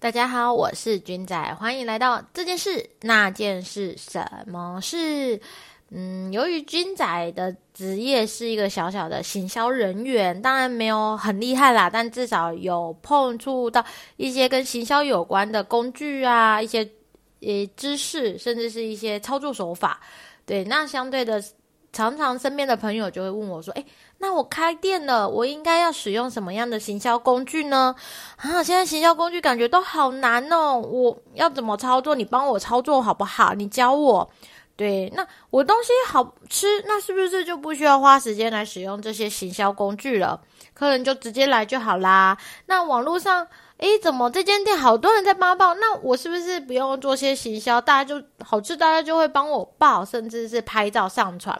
大家好，我是君仔，欢迎来到这件事那件事什么事？嗯，由于君仔的职业是一个小小的行销人员，当然没有很厉害啦，但至少有碰触到一些跟行销有关的工具啊，一些呃知识，甚至是一些操作手法。对，那相对的。常常身边的朋友就会问我说：“哎，那我开店了，我应该要使用什么样的行销工具呢？啊，现在行销工具感觉都好难哦，我要怎么操作？你帮我操作好不好？你教我。对，那我东西好吃，那是不是就不需要花时间来使用这些行销工具了？客人就直接来就好啦。那网络上。”诶，怎么这间店好多人在帮报？那我是不是不用做些行销？大家就好吃，大家就会帮我报，甚至是拍照上传。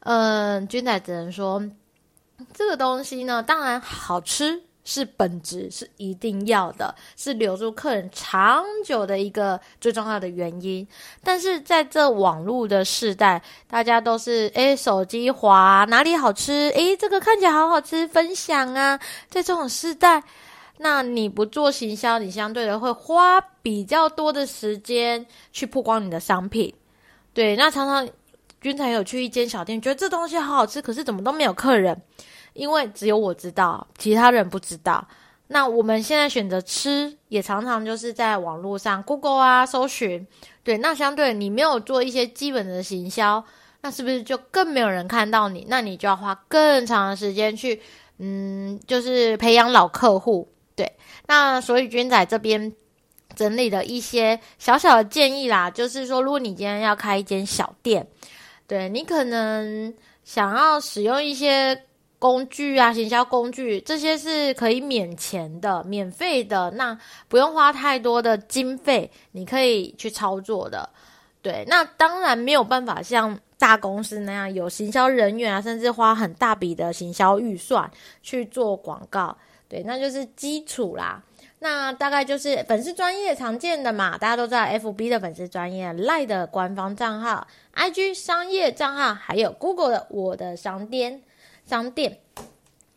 嗯，君仔只能说，这个东西呢，当然好吃是本质，是一定要的，是留住客人长久的一个最重要的原因。但是在这网络的时代，大家都是诶手机滑哪里好吃？诶，这个看起来好好吃，分享啊，在这种时代。那你不做行销，你相对的会花比较多的时间去曝光你的商品。对，那常常君才有去一间小店，觉得这东西好好吃，可是怎么都没有客人，因为只有我知道，其他人不知道。那我们现在选择吃，也常常就是在网络上 Google 啊搜寻。对，那相对你没有做一些基本的行销，那是不是就更没有人看到你？那你就要花更长的时间去，嗯，就是培养老客户。对，那所以君仔这边整理了一些小小的建议啦，就是说，如果你今天要开一间小店，对你可能想要使用一些工具啊，行销工具，这些是可以免钱的、免费的，那不用花太多的经费，你可以去操作的。对，那当然没有办法像大公司那样有行销人员啊，甚至花很大笔的行销预算去做广告。对，那就是基础啦。那大概就是粉丝专业常见的嘛，大家都知道 F B 的粉丝专业、赖的官方账号、I G 商业账号，还有 Google 的我的商店商店。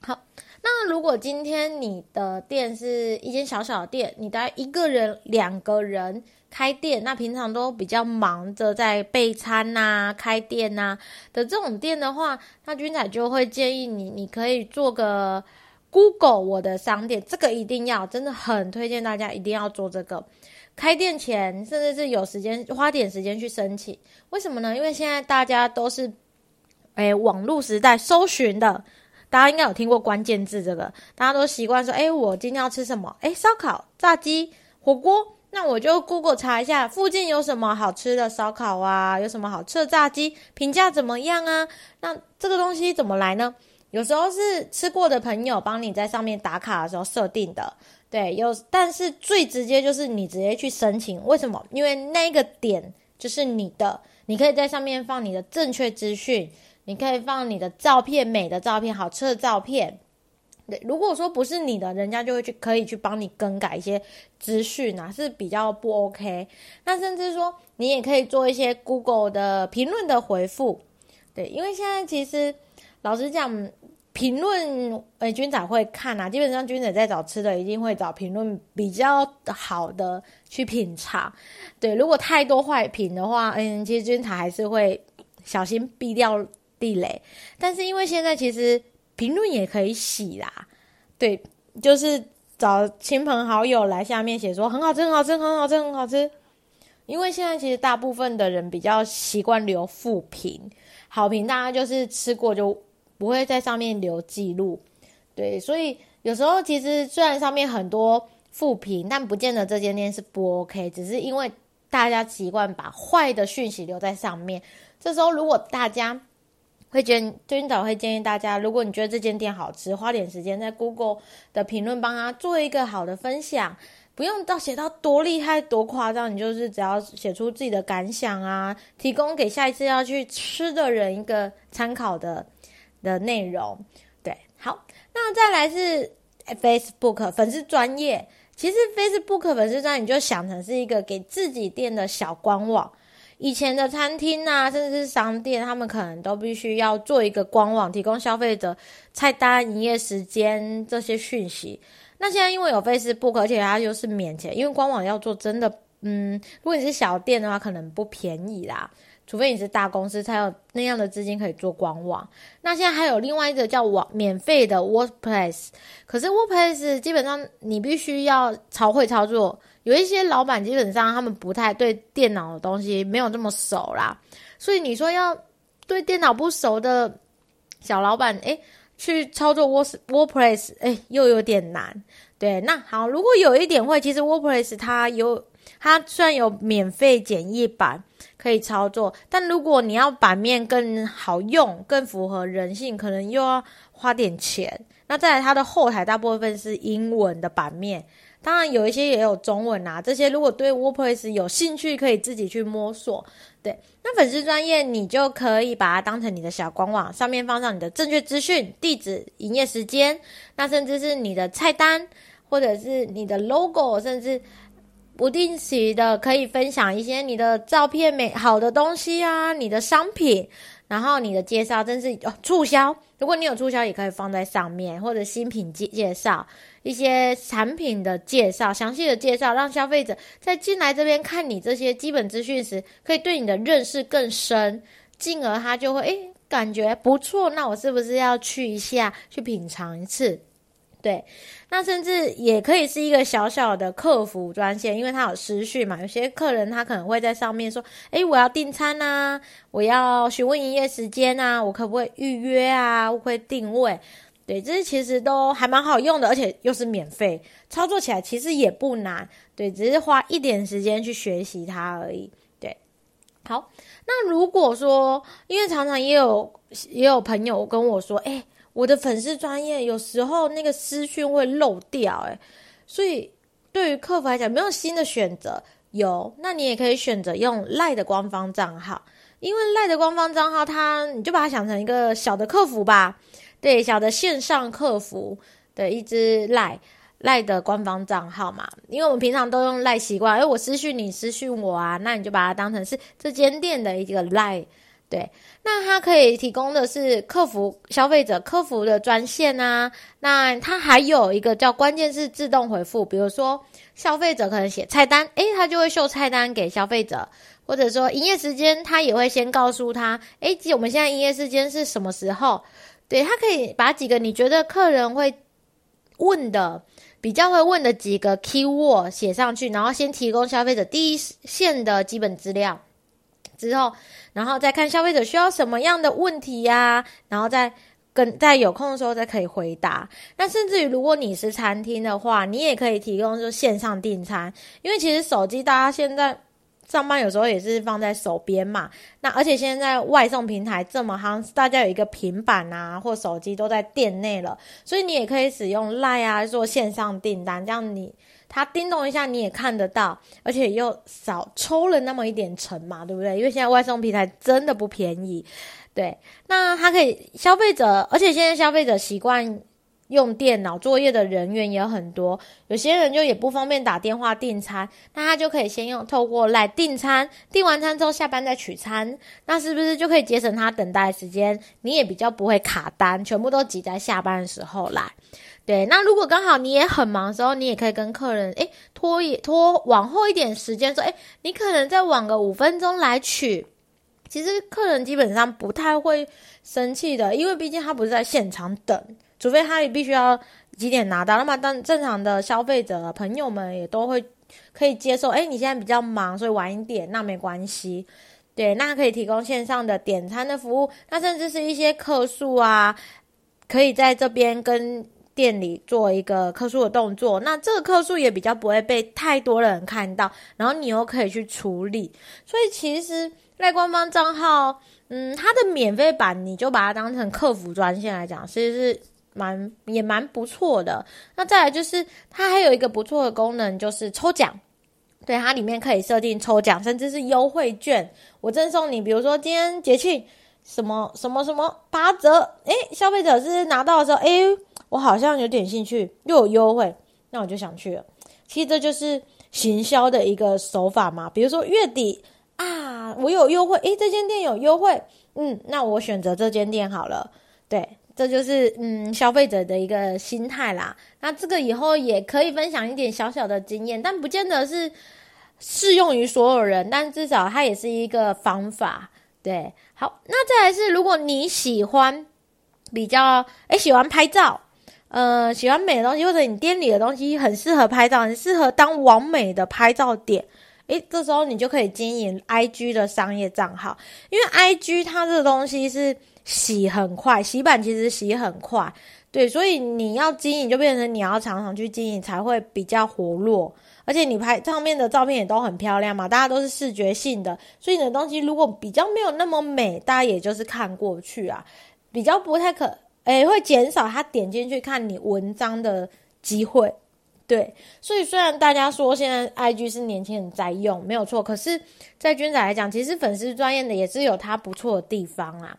好，那如果今天你的店是一间小小的店，你大概一个人、两个人开店，那平常都比较忙着在备餐呐、开店呐的这种店的话，那君仔就会建议你，你可以做个。Google 我的商店，这个一定要，真的很推荐大家一定要做这个。开店前，甚至是有时间花点时间去申请，为什么呢？因为现在大家都是，哎，网络时代搜寻的，大家应该有听过关键字这个，大家都习惯说，哎，我今天要吃什么？哎，烧烤、炸鸡、火锅，那我就 Google 查一下附近有什么好吃的烧烤啊，有什么好吃的炸鸡，评价怎么样啊？那这个东西怎么来呢？有时候是吃过的朋友帮你在上面打卡的时候设定的，对，有，但是最直接就是你直接去申请，为什么？因为那个点就是你的，你可以在上面放你的正确资讯，你可以放你的照片，美的照片，好吃的照片。对，如果说不是你的，人家就会去可以去帮你更改一些资讯啊，是比较不 OK。那甚至说你也可以做一些 Google 的评论的回复，对，因为现在其实老实讲。评论，诶，君仔会看啊。基本上，君仔在找吃的，一定会找评论比较好的去品尝。对，如果太多坏评的话，嗯，其实君仔还是会小心避掉地雷。但是因为现在其实评论也可以洗啦，对，就是找亲朋好友来下面写说很好吃，很好吃，很好吃，很好吃。因为现在其实大部分的人比较习惯留负评，好评大家就是吃过就。不会在上面留记录，对，所以有时候其实虽然上面很多负评，但不见得这间店是不 OK，只是因为大家习惯把坏的讯息留在上面。这时候如果大家会建，最近早会建议大家，如果你觉得这间店好吃，花点时间在 Google 的评论帮他做一个好的分享，不用到写到多厉害多夸张，你就是只要写出自己的感想啊，提供给下一次要去吃的人一个参考的。的内容，对，好，那再来是 Facebook 粉丝专业。其实 Facebook 粉丝专业，你就想成是一个给自己店的小官网。以前的餐厅啊，甚至是商店，他们可能都必须要做一个官网，提供消费者菜单、营业时间这些讯息。那现在因为有 Facebook，而且它又是免钱，因为官网要做真的，嗯，如果你是小店的话，可能不便宜啦。除非你是大公司，才有那样的资金可以做官网。那现在还有另外一个叫网免费的 WordPress，可是 WordPress 基本上你必须要超会操作。有一些老板基本上他们不太对电脑的东西没有这么熟啦，所以你说要对电脑不熟的小老板，诶，去操作 Word WordPress，诶，又有点难。对，那好，如果有一点会，其实 WordPress 它有，它虽然有免费简易版。可以操作，但如果你要版面更好用、更符合人性，可能又要花点钱。那再来，它的后台大部分是英文的版面，当然有一些也有中文啊。这些如果对 WordPress 有兴趣，可以自己去摸索。对，那粉丝专业你就可以把它当成你的小官网，上面放上你的正确资讯、地址、营业时间，那甚至是你的菜单，或者是你的 logo，甚至。不定期的可以分享一些你的照片美好的东西啊，你的商品，然后你的介绍，真是哦促销。如果你有促销，也可以放在上面，或者新品介介绍一些产品的介绍，详细的介绍，让消费者在进来这边看你这些基本资讯时，可以对你的认识更深，进而他就会诶感觉不错，那我是不是要去一下，去品尝一次？对，那甚至也可以是一个小小的客服专线，因为它有私讯嘛。有些客人他可能会在上面说：“诶，我要订餐啊，我要询问营业时间啊，我可不可以预约啊？我会定位。”对，这些其实都还蛮好用的，而且又是免费，操作起来其实也不难。对，只是花一点时间去学习它而已。对，好，那如果说，因为常常也有也有朋友跟我说：“诶。我的粉丝专业有时候那个私讯会漏掉，诶，所以对于客服来讲，没有新的选择。有，那你也可以选择用赖的官方账号，因为赖的官方账号，它你就把它想成一个小的客服吧，对，小的线上客服的一支赖赖的官方账号嘛。因为我们平常都用赖习惯，哎，我私讯你，私讯我啊，那你就把它当成是这间店的一个赖。对，那它可以提供的是客服消费者客服的专线啊，那它还有一个叫关键是自动回复，比如说消费者可能写菜单，诶，它就会秀菜单给消费者，或者说营业时间，它也会先告诉他，诶，我们现在营业时间是什么时候？对，它可以把几个你觉得客人会问的比较会问的几个 key word 写上去，然后先提供消费者第一线的基本资料。之后，然后再看消费者需要什么样的问题呀，然后再跟在有空的时候再可以回答。那甚至于如果你是餐厅的话，你也可以提供就线上订餐，因为其实手机大家现在上班有时候也是放在手边嘛。那而且现在外送平台这么夯，大家有一个平板啊或手机都在店内了，所以你也可以使用 Line 啊做线上订单，这样你。它叮咚一下，你也看得到，而且又少抽了那么一点成嘛，对不对？因为现在外送平台真的不便宜，对。那它可以消费者，而且现在消费者习惯用电脑作业的人员也很多，有些人就也不方便打电话订餐，那他就可以先用透过来订餐，订完餐之后下班再取餐，那是不是就可以节省他等待时间？你也比较不会卡单，全部都挤在下班的时候来。对，那如果刚好你也很忙的时候，你也可以跟客人诶拖一拖往后一点时间，说诶你可能再晚个五分钟来取。其实客人基本上不太会生气的，因为毕竟他不是在现场等，除非他也必须要几点拿到。那么当正常的消费者朋友们也都会可以接受，诶你现在比较忙，所以晚一点那没关系。对，那可以提供线上的点餐的服务，那甚至是一些客诉啊，可以在这边跟。店里做一个客诉的动作，那这个客诉也比较不会被太多人看到，然后你又可以去处理。所以其实赖官方账号，嗯，它的免费版你就把它当成客服专线来讲，其实是蛮也蛮不错的。那再来就是它还有一个不错的功能，就是抽奖。对，它里面可以设定抽奖，甚至是优惠券，我赠送你，比如说今天节庆什么什么什么八折，诶，消费者是拿到的时候，诶。我好像有点兴趣，又有优惠，那我就想去了。其实这就是行销的一个手法嘛。比如说月底啊，我有优惠，诶，这间店有优惠，嗯，那我选择这间店好了。对，这就是嗯消费者的一个心态啦。那这个以后也可以分享一点小小的经验，但不见得是适用于所有人，但至少它也是一个方法。对，好，那再来是如果你喜欢比较诶喜欢拍照，呃喜欢美的东西，或者你店里的东西很适合拍照，很适合当完美的拍照点。诶，这时候你就可以经营 IG 的商业账号，因为 IG 它这个东西是洗很快，洗版其实洗很快，对，所以你要经营就变成你要常常去经营才会比较活络，而且你拍上面的照片也都很漂亮嘛，大家都是视觉性的，所以你的东西如果比较没有那么美，大家也就是看过去啊，比较不太可，诶，会减少他点进去看你文章的机会。对，所以虽然大家说现在 I G 是年轻人在用，没有错，可是，在君仔来讲，其实粉丝专业的也是有它不错的地方啊。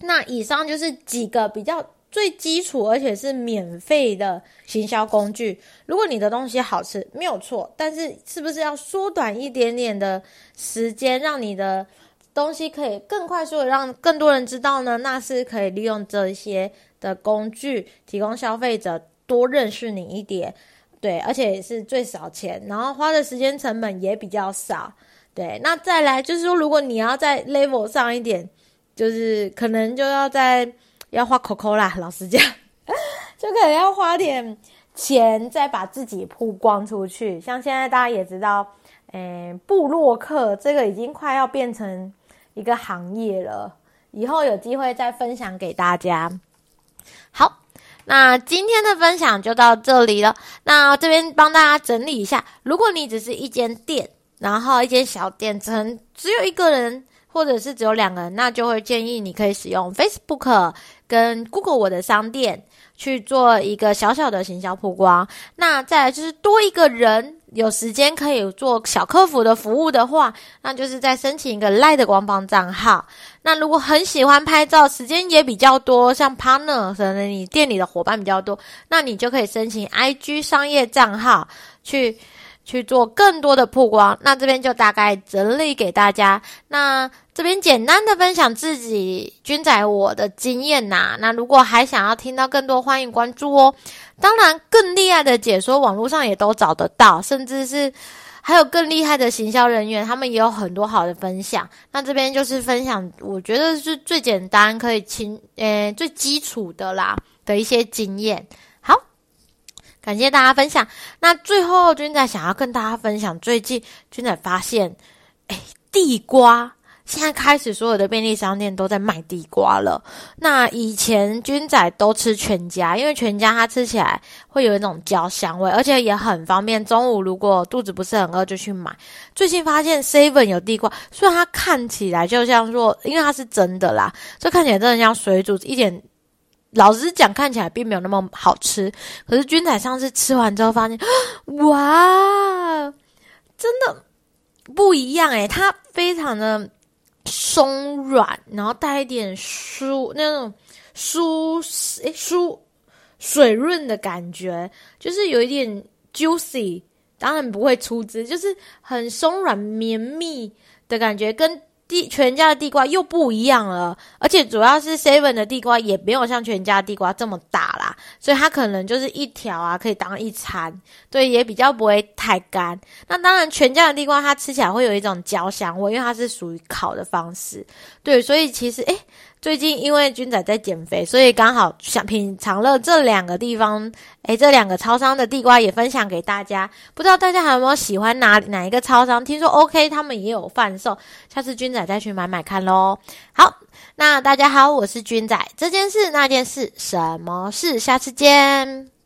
那以上就是几个比较最基础而且是免费的行销工具。如果你的东西好吃，没有错，但是是不是要缩短一点点的时间，让你的东西可以更快速的让更多人知道呢？那是可以利用这些的工具，提供消费者。多认识你一点，对，而且是最少钱，然后花的时间成本也比较少，对。那再来就是说，如果你要在 level 上一点，就是可能就要在要花口口啦，老实讲，就可能要花点钱再把自己曝光出去。像现在大家也知道，诶，布洛克这个已经快要变成一个行业了，以后有机会再分享给大家。好。那今天的分享就到这里了。那这边帮大家整理一下，如果你只是一间店，然后一间小店，只能只有一个人，或者是只有两个人，那就会建议你可以使用 Facebook 跟 Google 我的商店去做一个小小的行销曝光。那再来就是多一个人。有时间可以做小客服的服务的话，那就是再申请一个赖的官方账号。那如果很喜欢拍照，时间也比较多，像 partner 可能你店里的伙伴比较多，那你就可以申请 IG 商业账号去去做更多的曝光。那这边就大概整理给大家。那这边简单的分享自己军仔我的经验呐。那如果还想要听到更多，欢迎关注哦。当然，更厉害的解说网络上也都找得到，甚至是还有更厉害的行销人员，他们也有很多好的分享。那这边就是分享，我觉得是最简单、可以轻呃最基础的啦的一些经验。感谢大家分享。那最后，君仔想要跟大家分享，最近君仔发现，哎，地瓜。现在开始，所有的便利商店都在卖地瓜了。那以前君仔都吃全家，因为全家它吃起来会有一种焦香味，而且也很方便。中午如果肚子不是很饿，就去买。最近发现 Seven 有地瓜，虽然它看起来就像说，因为它是真的啦，这看起来真的像水煮，一点老实讲，看起来并没有那么好吃。可是君仔上次吃完之后发现，哇，真的不一样诶，它非常的。松软，然后带一点酥那种酥诶酥水润的感觉，就是有一点 juicy，当然不会出汁，就是很松软绵密的感觉，跟。地全家的地瓜又不一样了，而且主要是 Seven 的地瓜也没有像全家地瓜这么大啦，所以它可能就是一条啊，可以当一餐，对，也比较不会太干。那当然，全家的地瓜它吃起来会有一种焦香味，因为它是属于烤的方式，对，所以其实诶。最近因为君仔在减肥，所以刚好想品尝了这两个地方，诶，这两个超商的地瓜也分享给大家。不知道大家还有没有喜欢哪哪一个超商？听说 OK，他们也有贩售，下次君仔再去买买看喽。好，那大家好，我是君仔，这件事那件事什么事？下次见。